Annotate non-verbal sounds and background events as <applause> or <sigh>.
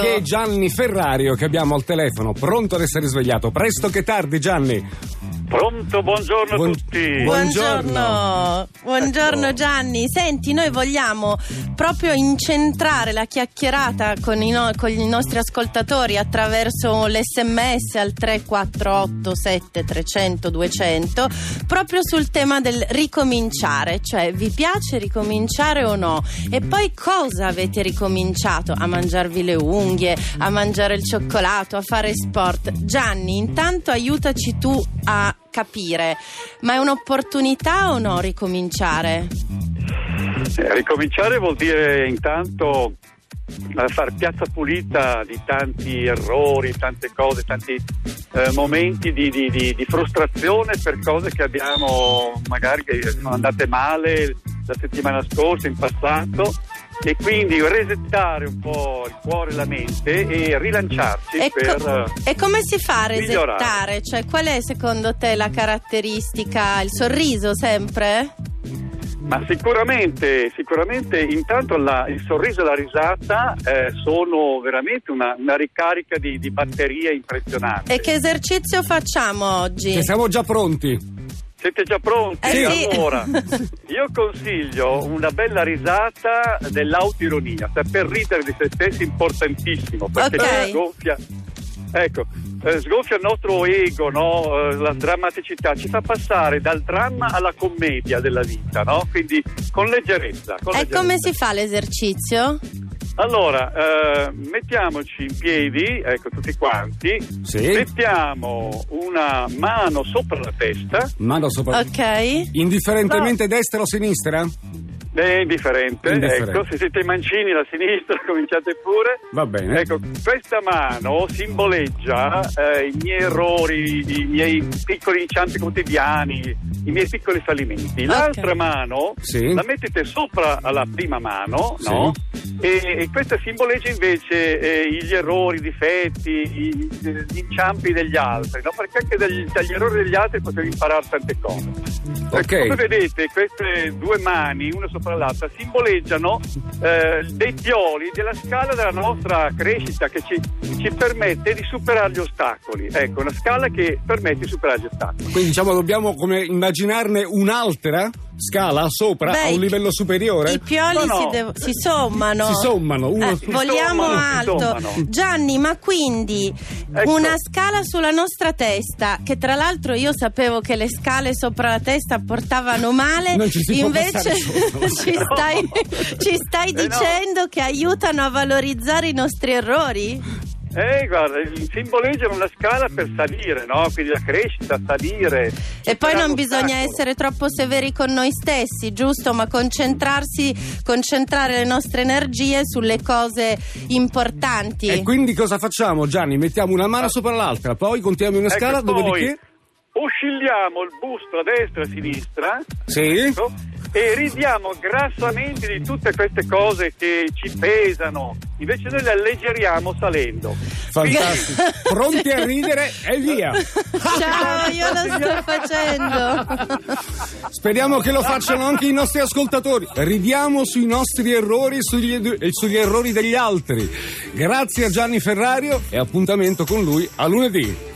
Che è Gianni Ferrario che abbiamo al telefono, pronto ad essere svegliato. Presto che tardi, Gianni. Pronto, buongiorno Buon- a tutti. Buongiorno. Buongiorno, Ecco. Gianni. Senti, noi vogliamo proprio incentrare la chiacchierata con i, no- con i nostri ascoltatori attraverso l'SMS al 348 7300 200 proprio sul tema del ricominciare, cioè vi piace ricominciare o no? E poi cosa avete ricominciato? A mangiarvi le unghie, a mangiare il cioccolato, a fare sport? Gianni, intanto aiutaci tu a capire, ma è un'opportunità o no ricominciare? Eh, ricominciare vuol dire intanto eh, far piazza pulita di tanti errori, tante cose, tanti eh, momenti di, di- di- di frustrazione per cose che abbiamo magari che sono andate male la settimana scorsa, in passato. E quindi resettare un po' il cuore e la mente e rilanciarci E, per co- e come si fa a migliorare. resettare? Cioè, qual è secondo te la caratteristica? Il sorriso sempre? Ma sicuramente, sicuramente intanto la- il sorriso e la risata eh, sono veramente una, una ricarica di, di batterie impressionante. E che esercizio facciamo oggi? Che siamo già pronti. Siete già pronti? Eh sì. Allora, <laughs> io consiglio una bella risata dell'autironia, cioè per ridere di se stessi importantissimo, perché Ok. sgonfia, ecco, eh, sgonfia il nostro ego, no? Eh, la drammaticità, ci fa passare dal dramma alla commedia della vita, no? Quindi con leggerezza. Con E leggerezza. come si fa l'esercizio? Allora, eh, mettiamoci in piedi, ecco tutti quanti, Sì. mettiamo una mano sopra la testa, Mano sopra. Ok. Indifferentemente destra o sinistra? È indifferente, Indifferente. ecco, se siete mancini la sinistra <laughs> cominciate pure. Va bene. Ecco, questa mano simboleggia eh, i miei errori, i miei piccoli inciampi quotidiani, i miei piccoli fallimenti. L'altra mano Sì. la mettete sopra alla prima mano, Sì. no? E, e questa simboleggia invece eh, gli errori, i difetti, i- gli inciampi degli altri, no? Perché anche dagli, dagli errori degli altri potete imparare tante cose. Ok. Ecco, Come vedete, queste due mani, una sopra l'altra, simboleggiano eh, dei pioli della scala della nostra crescita che ci, ci permette di superare gli ostacoli. Ecco, una scala che permette di superare gli ostacoli. Quindi diciamo dobbiamo immaginarne un'altra scala sopra Beh, a un livello superiore? I pioli No, no. si, devo- si sommano. Si sommano, uno Eh, vogliamo sommano, alto. sommano. Gianni, ma quindi Ecco. una scala sulla nostra testa, che tra l'altro io sapevo che le scale sopra la testa portavano male, Non ci si può invece sopra. <laughs> ci stai, ci stai Eh, no. dicendo che aiutano a valorizzare i nostri errori? Eh, guarda, simboleggiano una scala per salire, no? Quindi la crescita, salire. E poi non bisogna essere troppo severi con noi stessi, giusto? Ma concentrarsi, concentrare le nostre energie sulle cose importanti. E quindi cosa facciamo, Gianni? Mettiamo una mano sopra l'altra, poi contiamo una Ecco, scala, poi dopodiché. Oscilliamo il busto a destra e a sinistra. Sì. ecco, E ridiamo grassamente di tutte queste cose che ci pesano. Invece noi le alleggeriamo salendo. Fantastico. Pronti a ridere e via. Ciao, io lo sto facendo. Speriamo che lo facciano anche i nostri ascoltatori. Ridiamo sui nostri errori e sugli, e sugli errori degli altri. Grazie a Gianni Ferrario e appuntamento con lui a lunedì.